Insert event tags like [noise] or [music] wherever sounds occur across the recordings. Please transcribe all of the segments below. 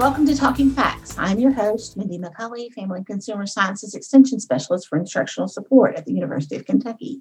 And welcome to Talking Facts. I'm your host, Mindy McCulley, Family and Consumer Sciences Extension Specialist for Instructional Support at the University of Kentucky.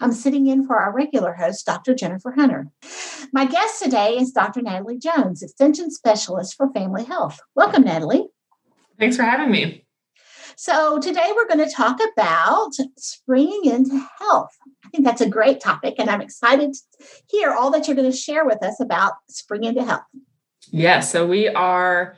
I'm sitting in for our regular host, Dr. Jennifer Hunter. My guest today is Dr. Natalie Jones, Extension Specialist for Family Health. Welcome, Natalie. Thanks for having me. So, today we're going to talk about springing into health. I think that's a great topic, and I'm excited to hear all that you're going to share with us about springing into health. Yes, yeah, so we are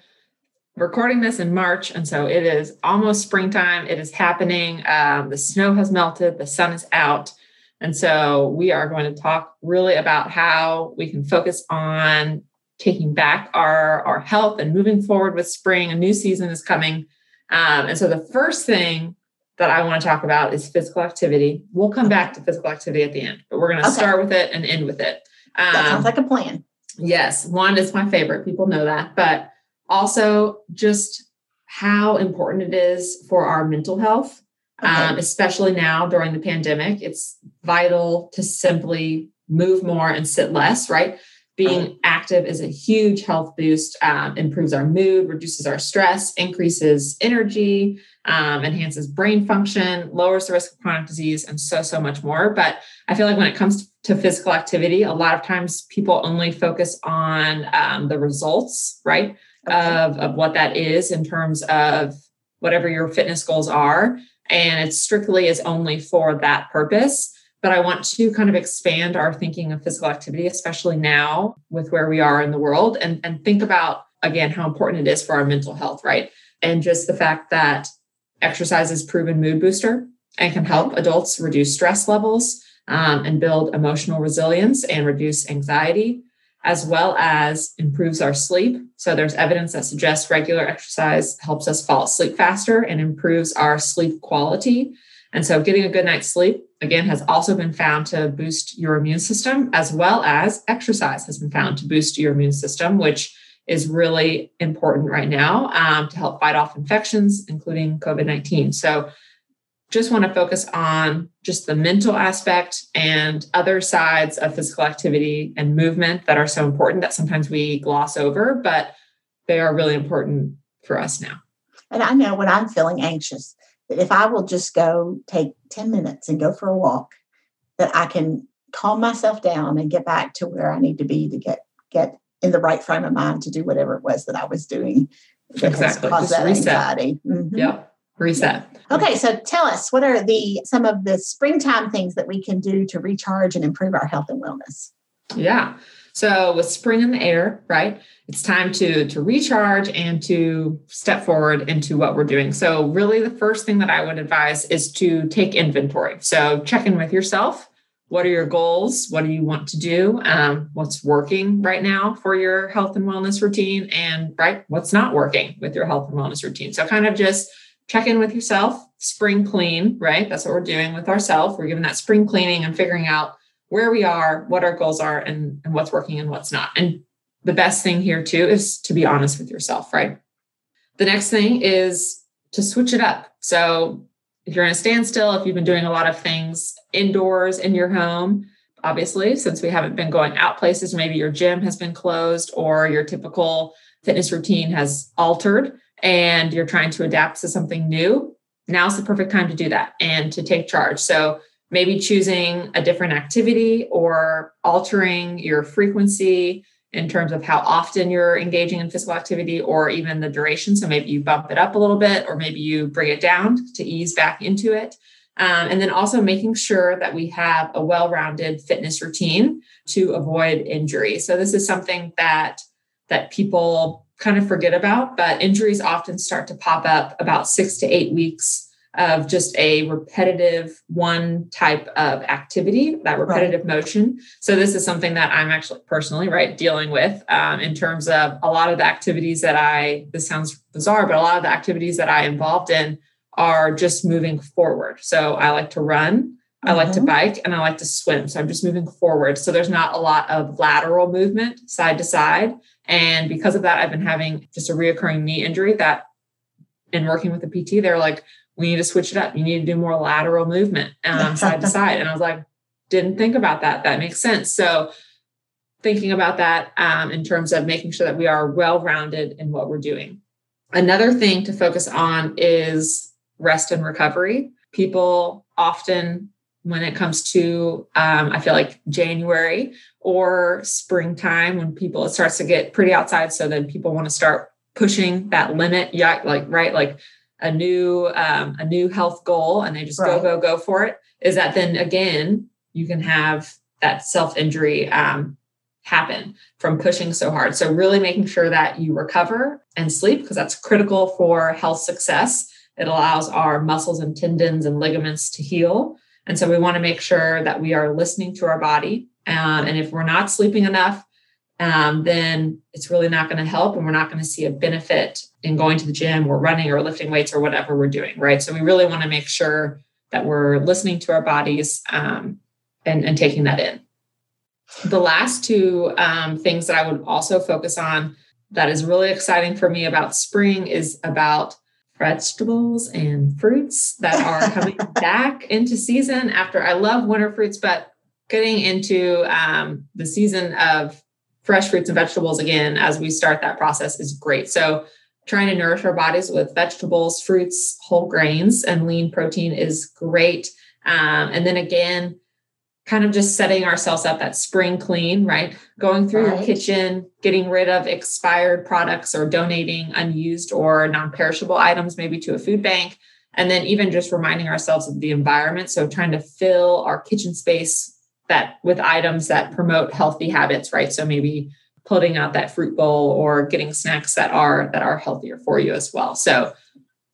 recording this in March, and so it is almost springtime. It is happening. Um, the snow has melted, the sun is out. And so we are going to talk really about how we can focus on taking back our, our health and moving forward with spring. A new season is coming. Um, and so the first thing that I want to talk about is physical activity. We'll come back to physical activity at the end, but we're going to okay. start with it and end with it. Um, that sounds um, like a plan. Yes, one is my favorite. People know that, but also just how important it is for our mental health okay. um, especially now during the pandemic. It's vital to simply move more and sit less, right? Being active is a huge health boost, um, improves our mood, reduces our stress, increases energy, um, enhances brain function, lowers the risk of chronic disease, and so, so much more. But I feel like when it comes to physical activity, a lot of times people only focus on um, the results, right? Okay. Of, of what that is in terms of whatever your fitness goals are and it strictly is only for that purpose. But I want to kind of expand our thinking of physical activity, especially now with where we are in the world, and, and think about, again, how important it is for our mental health, right? And just the fact that exercise is proven mood booster and can help adults reduce stress levels um, and build emotional resilience and reduce anxiety as well as improves our sleep. So there's evidence that suggests regular exercise helps us fall asleep faster and improves our sleep quality. And so getting a good night's sleep, again, has also been found to boost your immune system, as well as exercise has been found to boost your immune system, which is really important right now um, to help fight off infections, including COVID 19. So just want to focus on just the mental aspect and other sides of physical activity and movement that are so important that sometimes we gloss over, but they are really important for us now. And I know when I'm feeling anxious, that if I will just go take 10 minutes and go for a walk, that I can calm myself down and get back to where I need to be to get get in the right frame of mind to do whatever it was that I was doing that exactly. caused that reset. anxiety. Mm-hmm. Yep reset. Okay, so tell us what are the some of the springtime things that we can do to recharge and improve our health and wellness? Yeah. So with spring in the air, right? It's time to to recharge and to step forward into what we're doing. So really the first thing that I would advise is to take inventory. So check in with yourself. What are your goals? What do you want to do? Um, what's working right now for your health and wellness routine? And right, what's not working with your health and wellness routine? So kind of just check in with yourself, spring clean, right? That's what we're doing with ourselves. We're giving that spring cleaning and figuring out where we are, what our goals are, and, and what's working and what's not. And the best thing here, too, is to be honest with yourself, right? The next thing is to switch it up. So if you're in a standstill, if you've been doing a lot of things indoors in your home, obviously, since we haven't been going out places, maybe your gym has been closed or your typical fitness routine has altered and you're trying to adapt to something new, now's the perfect time to do that and to take charge. So maybe choosing a different activity or altering your frequency in terms of how often you're engaging in physical activity or even the duration. So maybe you bump it up a little bit or maybe you bring it down to ease back into it. Um, and then also making sure that we have a well rounded fitness routine to avoid injury. So this is something that that people kind of forget about, but injuries often start to pop up about six to eight weeks of just a repetitive one type of activity, that repetitive right. motion. So this is something that I'm actually personally right dealing with um, in terms of a lot of the activities that I. This sounds bizarre, but a lot of the activities that I involved in are just moving forward. So I like to run, I like to Mm-hmm. bike, and I like to swim. So I'm just moving forward. So there's not a lot of lateral movement side to side. And because of that, I've been having just a reoccurring knee injury that in working with the PT, they're like, we need to switch it up. You need to do more lateral movement um, side to side. And I was like, didn't think about that. That makes sense. So thinking about that um, in terms of making sure that we are well rounded in what we're doing. Another thing to focus on is rest and recovery. People often, when it comes to, um, I feel like January or springtime, when people, it starts to get pretty outside. So then people want to start pushing that limit. Yeah, like, right, like a new, um, a new health goal and they just Right. go, go, go for it. Is that then again, you can have that self injury um, happen from pushing so hard. So, really making sure that you recover and sleep because that's critical for health success. It allows our muscles and tendons and ligaments to heal. And so, we want to make sure that we are listening to our body. Um, and if we're not sleeping enough, um, then it's really not going to help and we're not going to see a benefit in going to the gym or running or lifting weights or whatever we're doing. Right. So, we really want to make sure that we're listening to our bodies um, and, and taking that in. The last two um, things that I would also focus on that is really exciting for me about spring is about vegetables and fruits that are [laughs] coming back into season after I love winter fruits, but getting into um, the season of fresh fruits and vegetables again as we start that process is great. So trying to nourish our bodies with vegetables, fruits, whole grains, and lean protein is great. Um, and then again, kind of just setting ourselves up that spring clean, right? Going through your kitchen, getting rid of expired products or donating unused or non perishable items, maybe to a food bank. And then even just reminding ourselves of the environment. So trying to fill our kitchen space that with items that promote healthy habits, right? So maybe putting out that fruit bowl or getting snacks that are that are healthier for you as well. So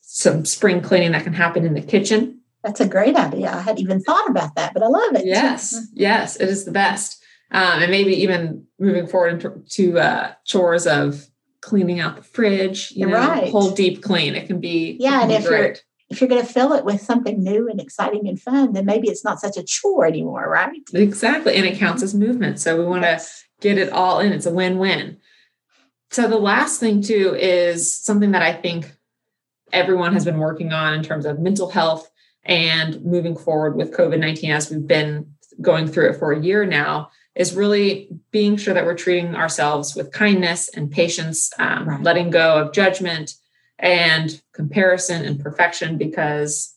some spring cleaning that can happen in the kitchen. That's a great idea. I hadn't even thought about that, but I love it. Yes, yes, it is the best. Um, and maybe even moving forward into to, uh, chores of cleaning out the fridge, you know, Right. whole deep clean. It can be Yeah, can and be if you're- great. If you're going to fill it with something new and exciting and fun, then maybe it's not such a chore anymore, right? exactly, and it counts as movement. So we want to get it all in. It's a win-win. So the last thing too is something that I think everyone has been working on in terms of mental health and moving forward with COVID-19 as we've been going through it for a year now is really being sure that we're treating ourselves with kindness and patience, um, Right. letting go of judgment and comparison and perfection because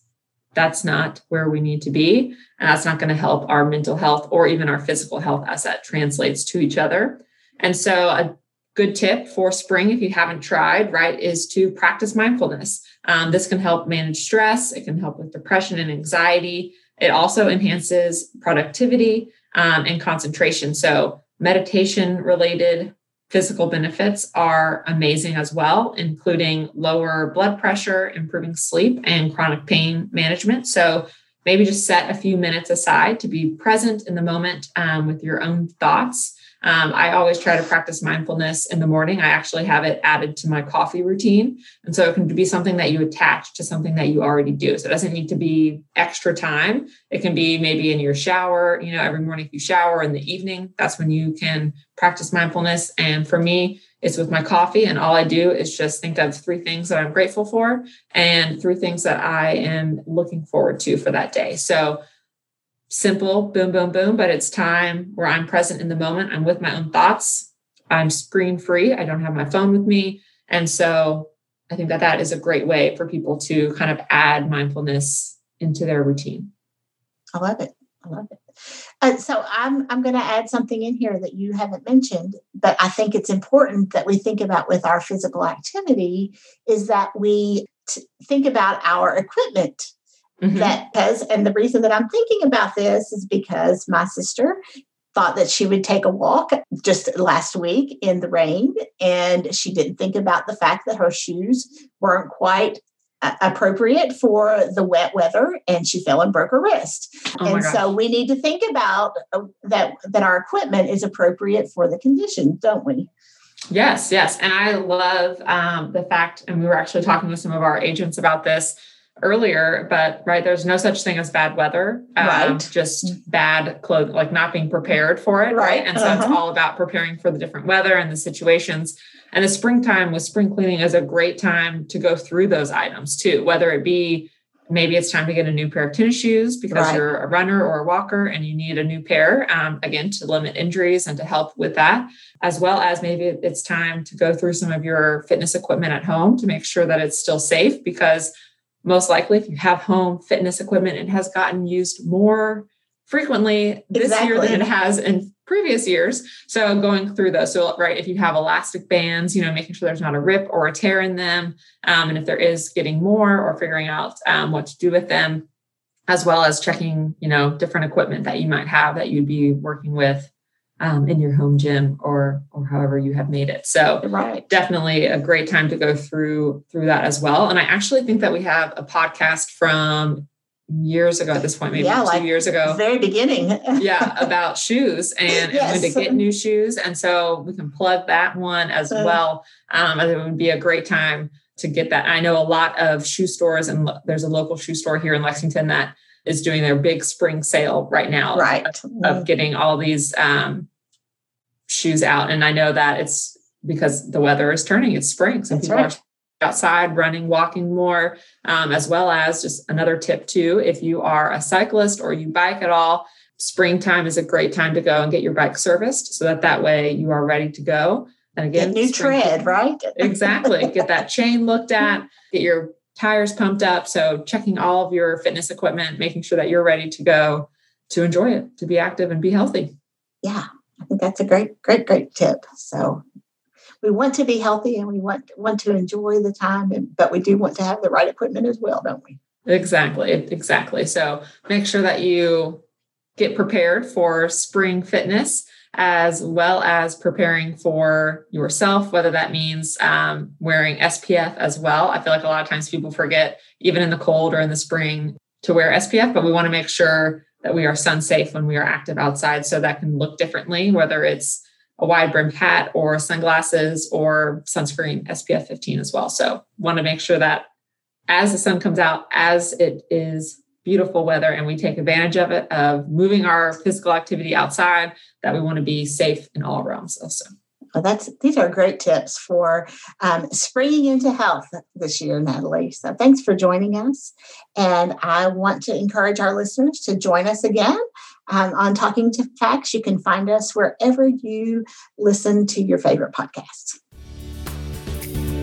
that's not where we need to be. And that's not going to help our mental health or even our physical health as that translates to each other. And so, a good tip for spring, if you haven't tried, right, is to practice mindfulness. Um, this can help manage stress, it can help with depression and anxiety. It also enhances productivity um, and concentration. So, meditation related physical benefits are amazing as well, including lower blood pressure, improving sleep, and chronic pain management. So, maybe just set a few minutes aside to be present in the moment um, with your own thoughts. Um, I always try to practice mindfulness in the morning. I actually have it added to my coffee routine. And so it can be something that you attach to something that you already do. So it doesn't need to be extra time. It can be maybe in your shower, you know, every morning if you shower in the evening, that's when you can practice mindfulness. And for me, it's with my coffee. And all I do is just think of three things that I'm grateful for and three things that I am looking forward to for that day. So simple, boom, boom, boom, but it's time where I'm present in the moment. I'm with my own thoughts. I'm screen free. I don't have my phone with me. And so I think that that is a great way for people to kind of add mindfulness into their routine. I love it. I love it. Uh, so I'm I'm going to add something in here that you haven't mentioned, but I think it's important that we think about with our physical activity is that we t- think about our equipment Mhm. that does and the reason that i'm thinking about this is because my sister thought that she would take a walk just last week in the rain and she didn't think about the fact that her shoes weren't quite uh, appropriate for the wet weather and she fell and broke her wrist Oh and gosh. so we need to think about uh, that that our equipment is appropriate for the condition don't we Yes, yes. And I love um, the fact, and we were actually talking with some of our agents about this earlier, but right, there's no such thing as bad weather. Um, right. Just bad clothes, like not being prepared for it. Right. right? And so uh-huh. it's all about preparing for the different weather and the situations. And the springtime with spring cleaning is a great time to go through those items too, whether it be maybe it's time to get a new pair of tennis shoes because right. you're a runner or a walker and you need a new pair um, again to limit injuries and to help with that as well as maybe it's time to go through some of your fitness equipment at home to make sure that it's still safe because most likely if you have home fitness equipment it has gotten used more frequently this exactly. year than it has in previous years. So going through those, so right, if you have elastic bands, you know, making sure there's not a rip or a tear in them, um, and if there is, getting more or figuring out um, what to do with them, as well as checking, you know, different equipment that you might have that you'd be working with um, in your home gym or or however you have made it. So right. definitely a great time to go through through that as well. And I actually think that we have a podcast from years ago at this point, maybe yeah, two like years ago. Very beginning. [laughs] yeah, about shoes and, yes. when to get new shoes. And so we can plug that one as well. Um, it would be a great time to get that. I know a lot of shoe stores, and there's a local shoe store here in Lexington that is doing their big spring sale right now. Right. Of, of mm-hmm. getting all these um, shoes out. And I know that it's because the weather is turning, it's spring. So That's people right. are outside running walking more um, as well as just another tip too if you are a cyclist or you bike at all springtime is a great time to go and get your bike serviced so that that way you are ready to go and again get new tread right? [laughs] Exactly. Get that chain looked at get your tires pumped up. So checking all of your fitness equipment making sure that you're ready to go to enjoy it to be active and be healthy. Yeah i think that's a great great great tip. So we want to be healthy and we want want to enjoy the time, and, but we do want to have the right equipment as well, don't we? Exactly, exactly. So make sure that you get prepared for spring fitness as well as preparing for yourself, whether that means um, wearing SPF as well. I feel like a lot of times people forget, even in the cold or in the spring, to wear SPF, but we want to make sure that we are sun safe when we are active outside. So that can look differently, whether it's a wide brimmed hat or sunglasses or sunscreen SPF 15 as well. So want to make sure that as the sun comes out, as it is beautiful weather and we take advantage of it, of moving our physical activity outside, that we want to be safe in all realms also. Well, that's these are great tips for um, springing into health this year, Natalie. So thanks for joining us, and I want to encourage our listeners to join us again um, on Talking to Facts. You can find us wherever you listen to your favorite podcasts.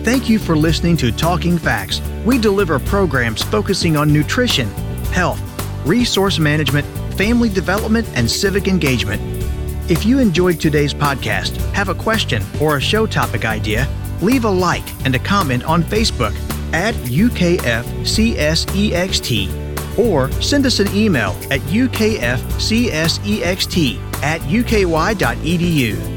Thank you for listening to Talking Facts. We deliver programs focusing on nutrition, health, resource management, family development, and civic engagement. If you enjoyed today's podcast, have a question or a show topic idea, leave a like and a comment on Facebook at UKFCSEXT or send us an email at ukfcsext at uky.edu.